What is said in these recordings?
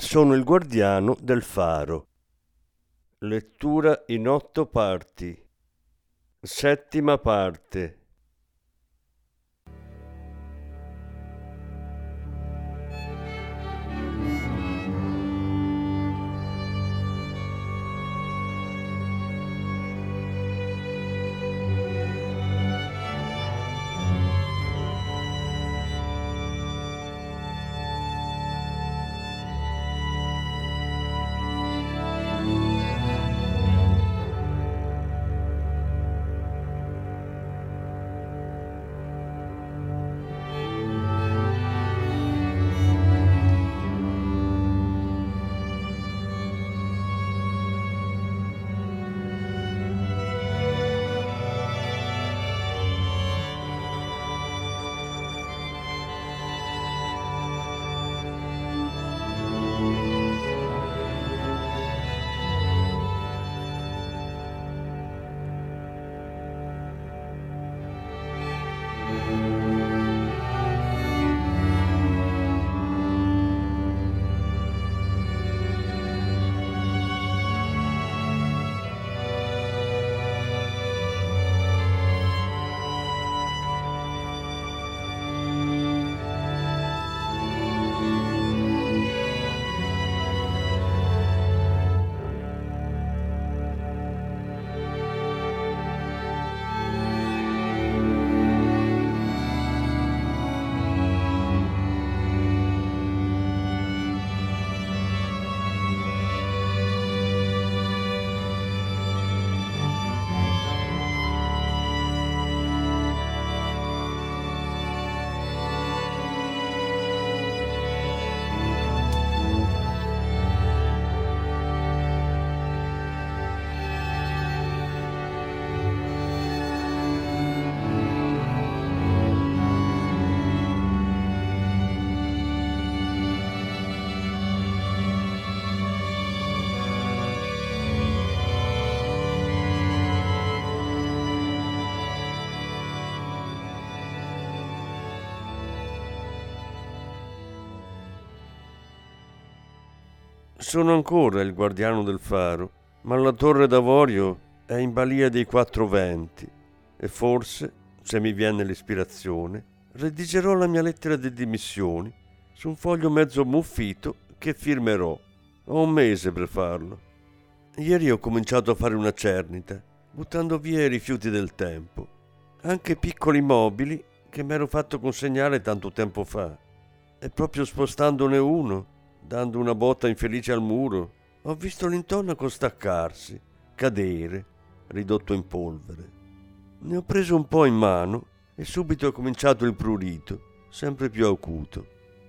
sono il guardiano del faro. Lettura in otto parti. Settima parte. Sono ancora il guardiano del faro, ma la torre d'avorio è in balia dei quattro venti e forse, se mi viene l'ispirazione, redigerò la mia lettera di dimissioni su un foglio mezzo muffito che firmerò. Ho un mese per farlo. Ieri ho cominciato a fare una cernita, buttando via i rifiuti del tempo, anche piccoli mobili che mi ero fatto consegnare tanto tempo fa. E proprio spostandone uno, dando una botta infelice al muro, ho visto l'intonaco staccarsi, cadere, ridotto in polvere. Ne ho preso un po' in mano e subito è cominciato il prurito, sempre più acuto.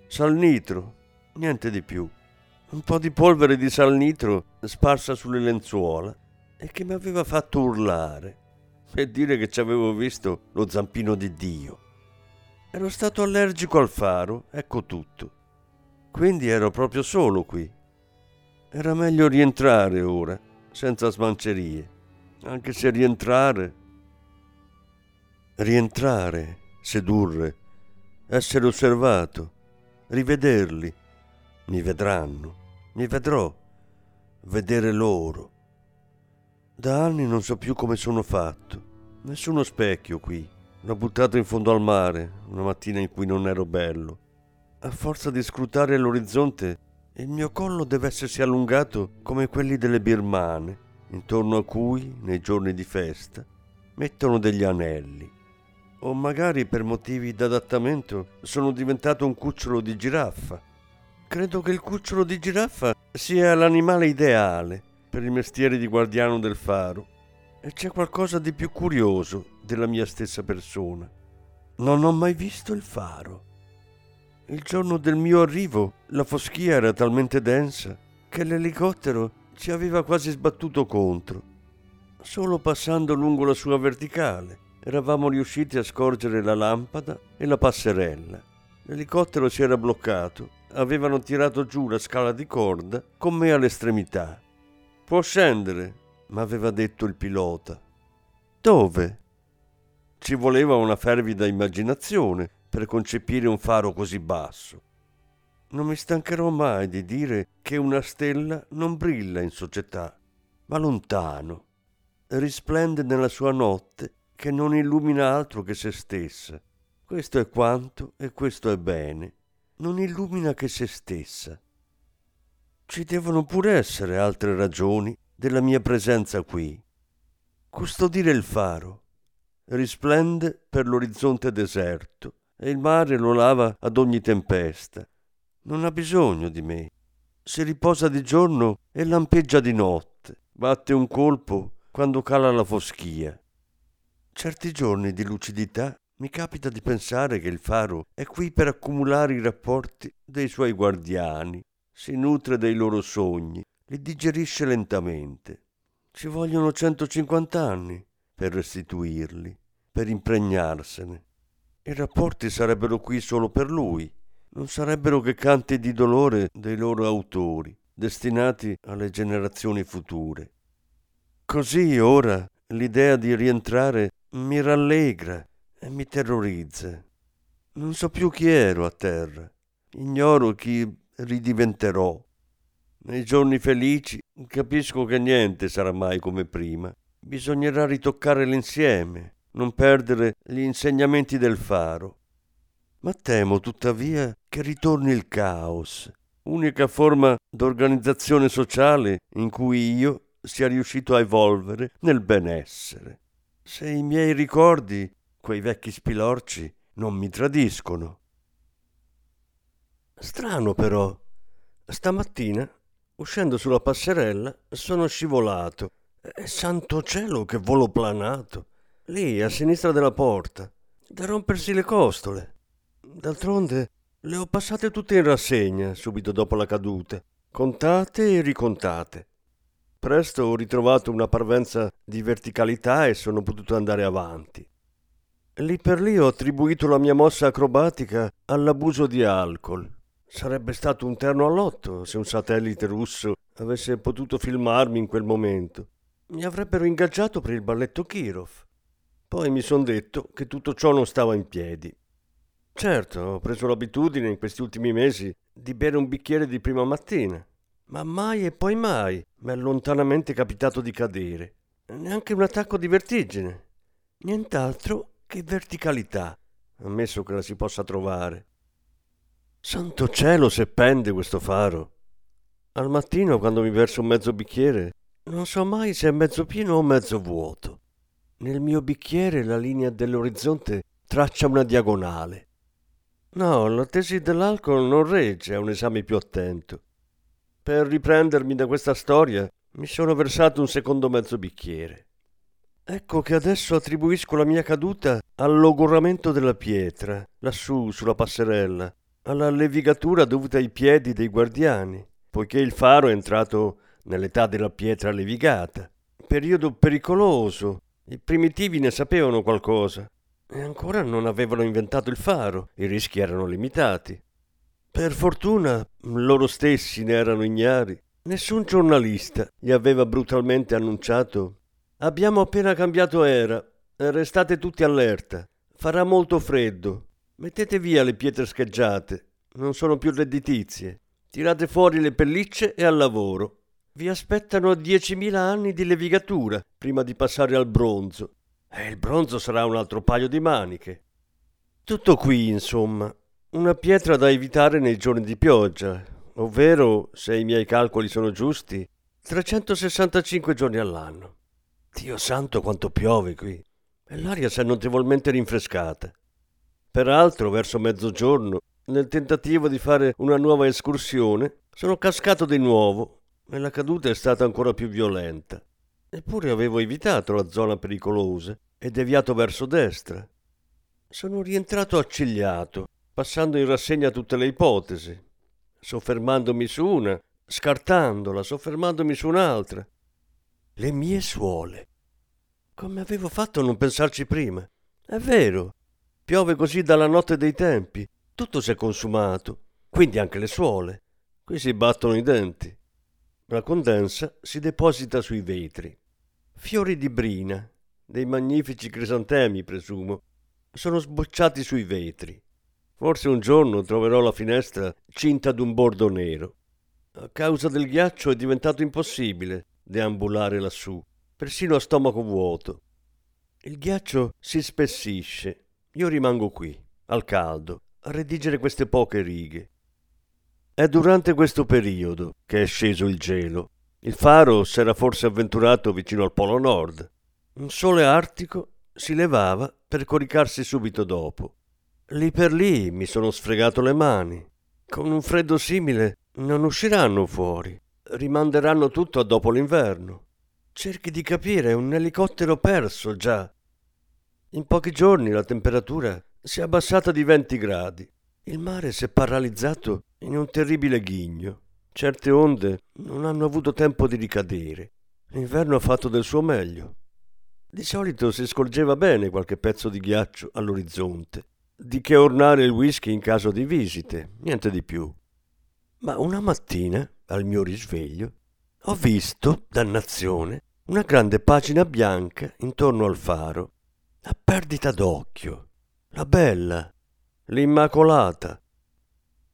Sal nitro, niente di più. Un po' di polvere di sal nitro sparsa sulle lenzuola e che mi aveva fatto urlare e dire che ci avevo visto lo zampino di Dio. Ero stato allergico al faro, ecco tutto. Quindi ero proprio solo qui. Era meglio rientrare ora, senza smancerie, anche se rientrare... Rientrare, sedurre, essere osservato, rivederli. Mi vedranno, mi vedrò, vedere loro. Da anni non so più come sono fatto. Nessuno specchio qui. L'ho buttato in fondo al mare, una mattina in cui non ero bello. A forza di scrutare l'orizzonte, il mio collo deve essersi allungato come quelli delle birmane, intorno a cui, nei giorni di festa, mettono degli anelli. O magari per motivi d'adattamento sono diventato un cucciolo di giraffa. Credo che il cucciolo di giraffa sia l'animale ideale per il mestiere di guardiano del faro. E c'è qualcosa di più curioso della mia stessa persona. Non ho mai visto il faro Il giorno del mio arrivo la foschia era talmente densa che l'elicottero ci aveva quasi sbattuto contro. Solo passando lungo la sua verticale eravamo riusciti a scorgere la lampada e la passerella. L'elicottero si era bloccato, avevano tirato giù la scala di corda con me all'estremità. Può scendere, mi aveva detto il pilota. Dove? Ci voleva una fervida immaginazione per concepire un faro così basso. Non mi stancherò mai di dire che una stella non brilla in società, ma lontano. Risplende nella sua notte che non illumina altro che se stessa. Questo è quanto e questo è bene. Non illumina che se stessa. Ci devono pure essere altre ragioni della mia presenza qui. Custodire il faro. Risplende per l'orizzonte deserto e il mare lo lava ad ogni tempesta. Non ha bisogno di me. Si riposa di giorno e lampeggia di notte. Batte un colpo quando cala la foschia. Certi giorni di lucidità mi capita di pensare che il faro è qui per accumulare i rapporti dei suoi guardiani, si nutre dei loro sogni, li digerisce lentamente. Ci vogliono 150 anni per restituirli, per impregnarsene. I rapporti sarebbero qui solo per lui, non sarebbero che canti di dolore dei loro autori, destinati alle generazioni future. Così ora l'idea di rientrare mi rallegra e mi terrorizza. Non so più chi ero a terra, ignoro chi ridiventerò. Nei giorni felici capisco che niente sarà mai come prima. Bisognerà ritoccare l'insieme, non perdere gli insegnamenti del faro. Ma temo tuttavia che ritorni il caos, unica forma d'organizzazione sociale in cui io sia riuscito a evolvere nel benessere. Se i miei ricordi, quei vecchi spilorci, non mi tradiscono. Strano però, stamattina, uscendo sulla passerella, sono scivolato. E santo cielo che volo planato! Lì a sinistra della porta, da rompersi le costole. D'altronde le ho passate tutte in rassegna subito dopo la caduta, contate e ricontate. Presto ho ritrovato una parvenza di verticalità e sono potuto andare avanti. Lì per lì ho attribuito la mia mossa acrobatica all'abuso di alcol. Sarebbe stato un terno all'otto se un satellite russo avesse potuto filmarmi in quel momento. Mi avrebbero ingaggiato per il balletto Kirov. Poi mi son detto che tutto ciò non stava in piedi. Certo, ho preso l'abitudine in questi ultimi mesi di bere un bicchiere di prima mattina, ma mai e poi mai mi è lontanamente capitato di cadere. Neanche un attacco di vertigine. Nient'altro che verticalità, ammesso che la si possa trovare. Santo cielo se pende questo faro. Al mattino, quando mi verso un mezzo bicchiere, non so mai se è mezzo pieno o mezzo vuoto. Nel mio bicchiere la linea dell'orizzonte traccia una diagonale. No, la tesi dell'alcol non regge a un esame più attento. Per riprendermi da questa storia mi sono versato un secondo mezzo bicchiere. Ecco che adesso attribuisco la mia caduta al logoramento della pietra, lassù sulla passerella, alla levigatura dovuta ai piedi dei guardiani, poiché il faro è entrato nell'età della pietra levigata. Periodo pericoloso, i primitivi ne sapevano qualcosa e ancora non avevano inventato il faro, i rischi erano limitati. Per fortuna loro stessi ne erano ignari. Nessun giornalista gli aveva brutalmente annunciato Abbiamo appena cambiato era, restate tutti allerta, farà molto freddo, mettete via le pietre scheggiate, non sono più redditizie, tirate fuori le pellicce e al lavoro. Vi aspettano 10.000 anni di levigatura prima di passare al bronzo. E il bronzo sarà un altro paio di maniche. Tutto qui, insomma, una pietra da evitare nei giorni di pioggia, ovvero, se i miei calcoli sono giusti, 365 giorni all'anno. Dio santo quanto piove qui. E l'aria si è notevolmente rinfrescata. Peraltro, verso mezzogiorno, nel tentativo di fare una nuova escursione, sono cascato di nuovo e la caduta è stata ancora più violenta. Eppure avevo evitato la zona pericolosa e deviato verso destra. Sono rientrato accigliato, passando in rassegna tutte le ipotesi, soffermandomi su una, scartandola, soffermandomi su un'altra. Le mie suole. Come avevo fatto a non pensarci prima? È vero, piove così dalla notte dei tempi, tutto si è consumato, quindi anche le suole. Qui si battono i denti. La condensa si deposita sui vetri. Fiori di brina, dei magnifici crisantemi, presumo, sono sbocciati sui vetri. Forse un giorno troverò la finestra cinta d'un bordo nero. A causa del ghiaccio è diventato impossibile deambulare lassù, persino a stomaco vuoto. Il ghiaccio si spessisce. Io rimango qui, al caldo, a redigere queste poche righe. È durante questo periodo che è sceso il gelo. Il faro s'era forse avventurato vicino al Polo Nord. Un sole artico si levava per coricarsi subito dopo. Lì per lì mi sono sfregato le mani. Con un freddo simile non usciranno fuori. Rimanderanno tutto a dopo l'inverno. Cerchi di capire, è un elicottero perso già. In pochi giorni la temperatura si è abbassata di 20 gradi. Il mare si è paralizzato in un terribile ghigno. Certe onde non hanno avuto tempo di ricadere. L'inverno ha fatto del suo meglio. Di solito si scorgeva bene qualche pezzo di ghiaccio all'orizzonte, di che ornare il whisky in caso di visite, niente di più. Ma una mattina, al mio risveglio, ho visto, dannazione, una grande pagina bianca intorno al faro. A perdita d'occhio. La bella, l'Immacolata.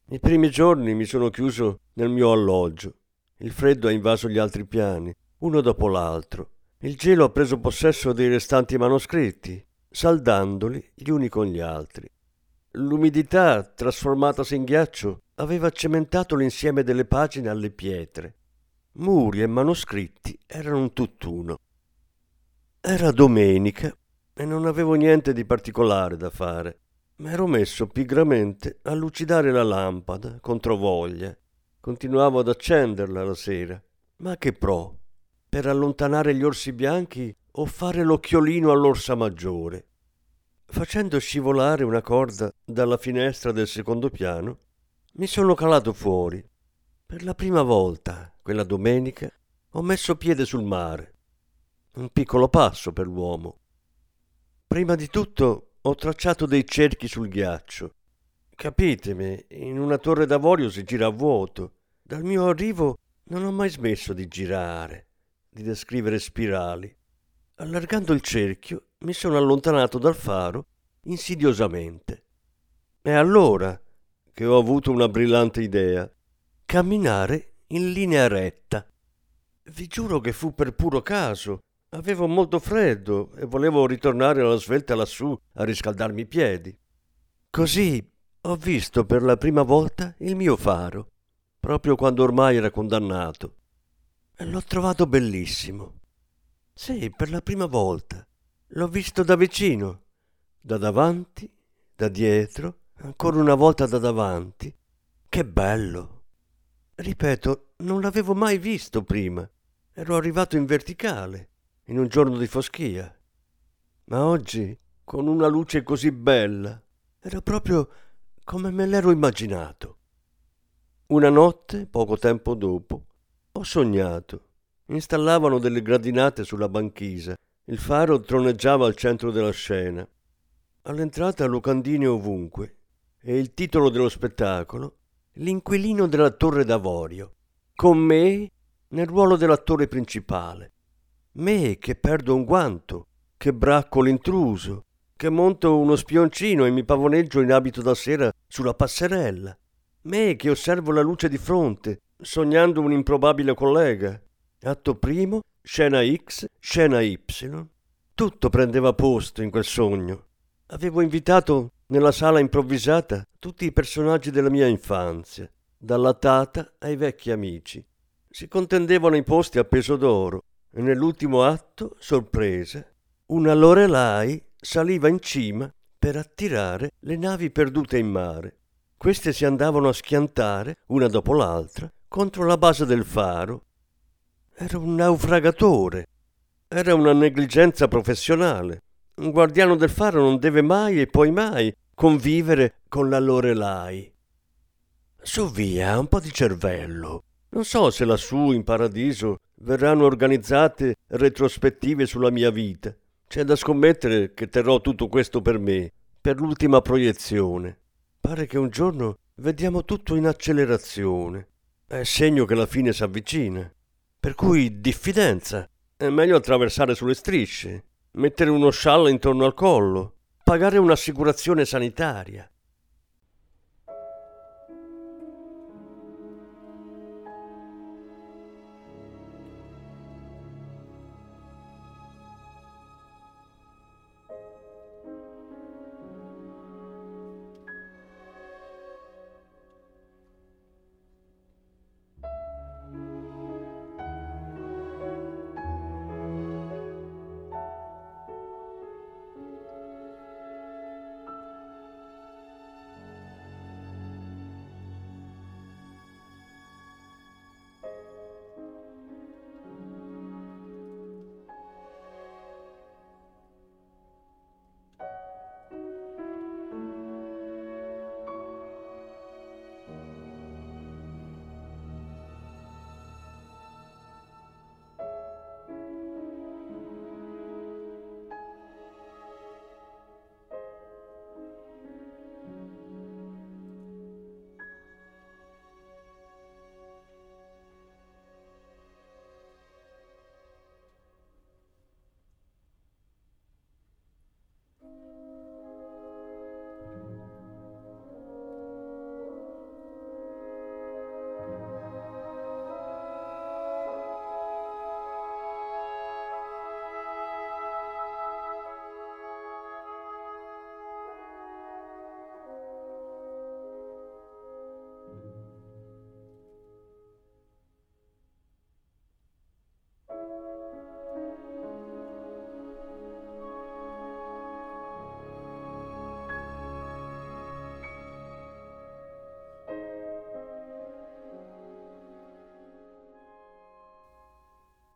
I primi giorni mi sono chiuso nel mio alloggio. Il freddo ha invaso gli altri piani, uno dopo l'altro. Il gelo ha preso possesso dei restanti manoscritti, saldandoli gli uni con gli altri. L'umidità, trasformatasi in ghiaccio, aveva cementato l'insieme delle pagine alle pietre. Muri e manoscritti erano un tutt'uno. Era domenica e non avevo niente di particolare da fare. M'ero messo pigramente a lucidare la lampada, contro voglia. Continuavo ad accenderla la sera. Ma che pro? Per allontanare gli orsi bianchi o fare l'occhiolino all'orsa maggiore? Facendo scivolare una corda dalla finestra del secondo piano, mi sono calato fuori. Per la prima volta, quella domenica, ho messo piede sul mare. Un piccolo passo per l'uomo. Prima di tutto ho tracciato dei cerchi sul ghiaccio. Capitemi, in una torre d'avorio si gira a vuoto. Dal mio arrivo non ho mai smesso di girare, di descrivere spirali. Allargando il cerchio mi sono allontanato dal faro insidiosamente. E allora che ho avuto una brillante idea. Camminare in linea retta. Vi giuro che fu per puro caso Avevo molto freddo e volevo ritornare alla svelta lassù a riscaldarmi i piedi. Così ho visto per la prima volta il mio faro, proprio quando ormai era condannato. E l'ho trovato bellissimo. Sì, per la prima volta. L'ho visto da vicino, da davanti, da dietro, ancora una volta da davanti. Che bello! Ripeto, non l'avevo mai visto prima. Ero arrivato in verticale in un giorno di foschia. Ma oggi, con una luce così bella, era proprio come me l'ero immaginato. Una notte, poco tempo dopo, ho sognato. Installavano delle gradinate sulla banchisa. Il faro troneggiava al centro della scena. All'entrata locandine ovunque. E il titolo dello spettacolo, L'inquilino della Torre d'Avorio, con me nel ruolo dell'attore principale. Me che perdo un guanto, che bracco l'intruso, che monto uno spioncino e mi pavoneggio in abito da sera sulla passerella. Me che osservo la luce di fronte, sognando un improbabile collega. Atto primo, scena X, scena Y. Tutto prendeva posto in quel sogno. Avevo invitato nella sala improvvisata tutti i personaggi della mia infanzia, dalla tata ai vecchi amici. Si contendevano i posti a peso d'oro nell'ultimo atto, sorpresa, una Lorelai saliva in cima per attirare le navi perdute in mare. Queste si andavano a schiantare, una dopo l'altra, contro la base del faro. Era un naufragatore. Era una negligenza professionale. Un guardiano del faro non deve mai e poi mai convivere con la Lorelai. Su via, un po' di cervello. Non so se lassù in paradiso verranno organizzate retrospettive sulla mia vita. C'è da scommettere che terrò tutto questo per me, per l'ultima proiezione. Pare che un giorno vediamo tutto in accelerazione. È segno che la fine si avvicina. Per cui diffidenza. È meglio attraversare sulle strisce, mettere uno sciallo intorno al collo, pagare un'assicurazione sanitaria.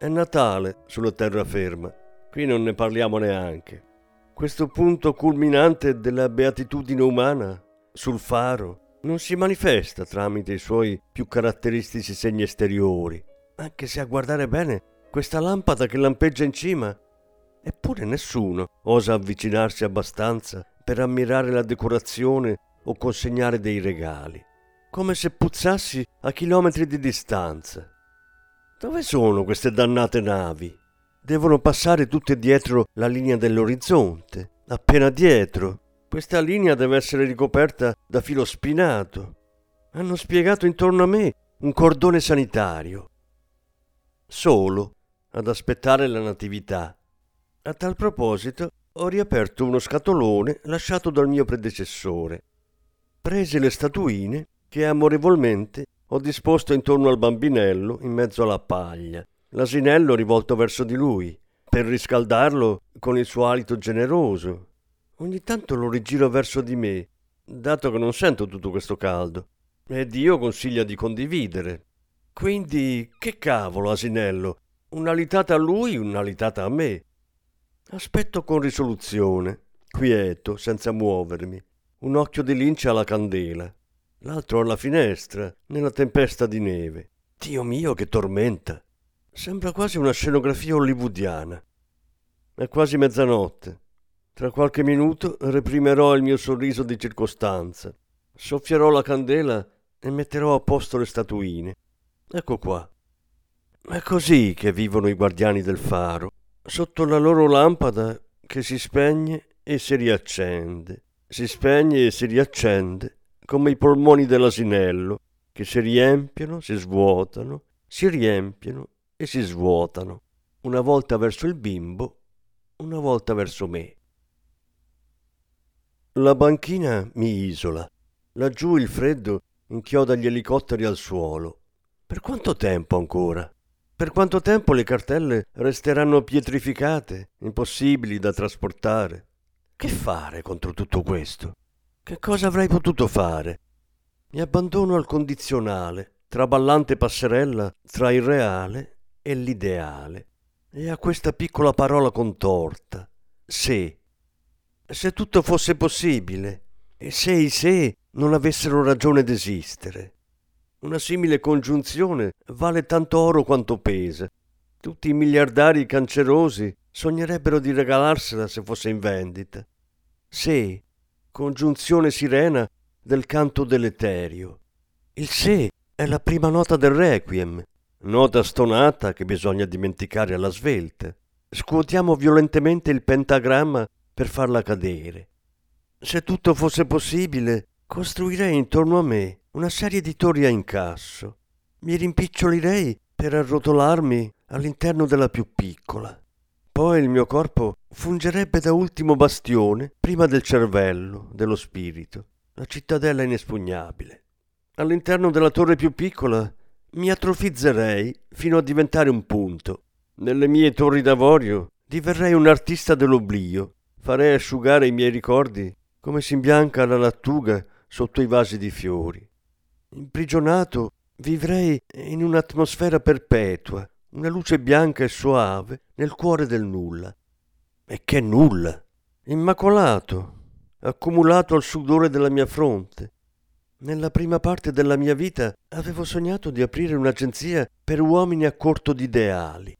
È Natale sulla terraferma. Qui non ne parliamo neanche. Questo punto culminante della beatitudine umana sul faro non si manifesta tramite i suoi più caratteristici segni esteriori, anche se a guardare bene questa lampada che lampeggia in cima, eppure nessuno osa avvicinarsi abbastanza per ammirare la decorazione o consegnare dei regali, come se puzzassi a chilometri di distanza. Dove sono queste dannate navi? Devono passare tutte dietro la linea dell'orizzonte, appena dietro. Questa linea deve essere ricoperta da filo spinato. Hanno spiegato intorno a me un cordone sanitario. Solo ad aspettare la natività. A tal proposito ho riaperto uno scatolone lasciato dal mio predecessore. Prese le statuine che amorevolmente ho disposto intorno al bambinello in mezzo alla paglia, l'asinello rivolto verso di lui, per riscaldarlo con il suo alito generoso. Ogni tanto lo rigiro verso di me, dato che non sento tutto questo caldo, e Dio consiglia di condividere. Quindi, che cavolo, asinello? Un'alitata a lui, un'alitata a me. Aspetto con risoluzione, quieto, senza muovermi, un occhio di lince alla candela l'altro alla finestra, nella tempesta di neve. Dio mio, che tormenta! Sembra quasi una scenografia hollywoodiana. È quasi mezzanotte. Tra qualche minuto reprimerò il mio sorriso di circostanza. Soffierò la candela e metterò a posto le statuine. Ecco qua. È così che vivono i guardiani del faro, sotto la loro lampada che si spegne e si riaccende, si spegne e si riaccende come i polmoni dell'asinello, che si riempiono, si svuotano, si riempiono e si svuotano, una volta verso il bimbo, una volta verso me. La banchina mi isola. Laggiù il freddo inchioda gli elicotteri al suolo. Per quanto tempo ancora? Per quanto tempo le cartelle resteranno pietrificate, impossibili da trasportare? Che fare contro tutto questo? Che cosa avrei potuto fare? Mi abbandono al condizionale, traballante passerella tra il reale e l'ideale, e a questa piccola parola contorta, se. Se tutto fosse possibile, E se i sé non avessero ragione d'esistere? Una simile congiunzione vale tanto oro quanto pesa. Tutti i miliardari cancerosi sognerebbero di regalarsela se fosse in vendita. Se, congiunzione sirena del canto deleterio. Il se è la prima nota del requiem, nota stonata che bisogna dimenticare alla svelta. Scuotiamo violentemente il pentagramma per farla cadere. Se tutto fosse possibile, costruirei intorno a me una serie di torri a incasso. Mi rimpicciolirei per arrotolarmi all'interno della più piccola. Poi il mio corpo fungerebbe da ultimo bastione prima del cervello, dello spirito, la cittadella inespugnabile. All'interno della torre più piccola mi atrofizzerei fino a diventare un punto. Nelle mie torri d'avorio diverrei un artista dell'oblio, farei asciugare i miei ricordi come si imbianca la lattuga sotto i vasi di fiori. Imprigionato vivrei in un'atmosfera perpetua, una luce bianca e soave nel cuore del nulla. E che nulla! Immacolato, accumulato al sudore della mia fronte. Nella prima parte della mia vita avevo sognato di aprire un'agenzia per uomini a corto di ideali.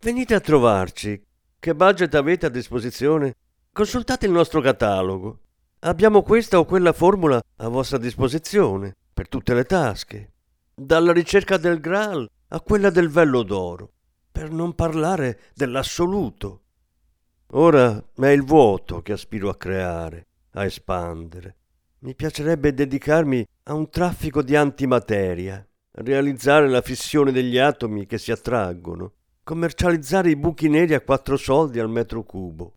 Venite a trovarci. Che budget avete a disposizione? Consultate il nostro catalogo. Abbiamo questa o quella formula a vostra disposizione per tutte le tasche, dalla ricerca del Graal a quella del vello d'oro, per non parlare dell'assoluto. Ora è il vuoto che aspiro a creare, a espandere. Mi piacerebbe dedicarmi a un traffico di antimateria, realizzare la fissione degli atomi che si attraggono, commercializzare i buchi neri a quattro soldi al metro cubo.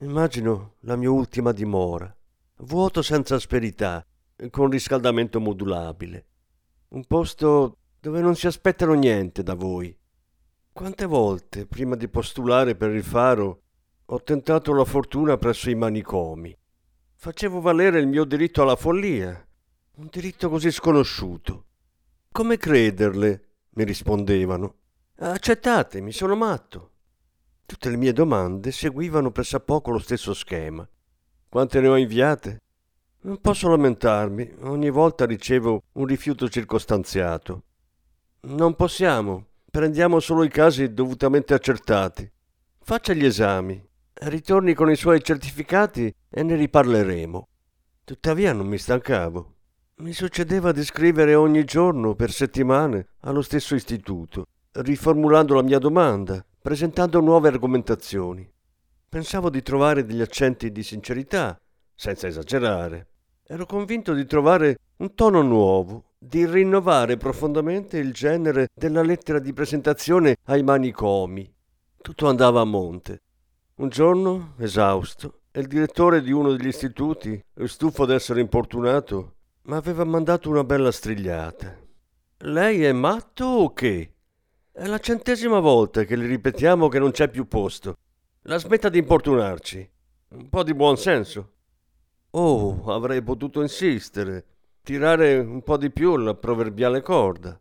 Immagino la mia ultima dimora, vuoto senza asperità, con riscaldamento modulabile. Un posto dove non si aspettano niente da voi. Quante volte, prima di postulare per il faro, ho tentato la fortuna presso i manicomi. Facevo valere il mio diritto alla follia, un diritto così sconosciuto. Come crederle? mi rispondevano. Accettatemi, sono matto. Tutte le mie domande seguivano pressappoco lo stesso schema. Quante ne ho inviate? Non posso lamentarmi, ogni volta ricevo un rifiuto circostanziato. Non possiamo, prendiamo solo i casi dovutamente accertati. Faccia gli esami, ritorni con i suoi certificati e ne riparleremo. Tuttavia non mi stancavo. Mi succedeva di scrivere ogni giorno per settimane allo stesso istituto, riformulando la mia domanda, presentando nuove argomentazioni. Pensavo di trovare degli accenti di sincerità, senza esagerare. Ero convinto di trovare un tono nuovo, di rinnovare profondamente il genere della lettera di presentazione ai manicomi. Tutto andava a monte. Un giorno, esausto, il direttore di uno degli istituti, stufo d'essere importunato, mi aveva mandato una bella strigliata. Lei è matto o che? È la centesima volta che le ripetiamo che non c'è più posto. La smetta di importunarci. Un po' di buon senso. Oh, avrei potuto insistere, tirare un po' di più la proverbiale corda.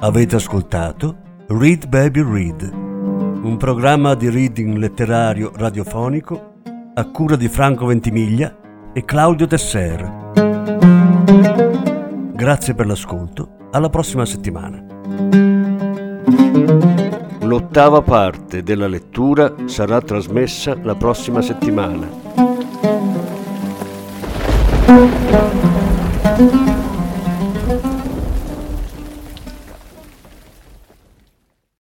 Avete ascoltato Read Baby Read, un programma di reading letterario radiofonico a cura di Franco Ventimiglia e Claudio Tesser. Grazie per l'ascolto, alla prossima settimana. L'ottava parte della lettura sarà trasmessa la prossima settimana. Thank you.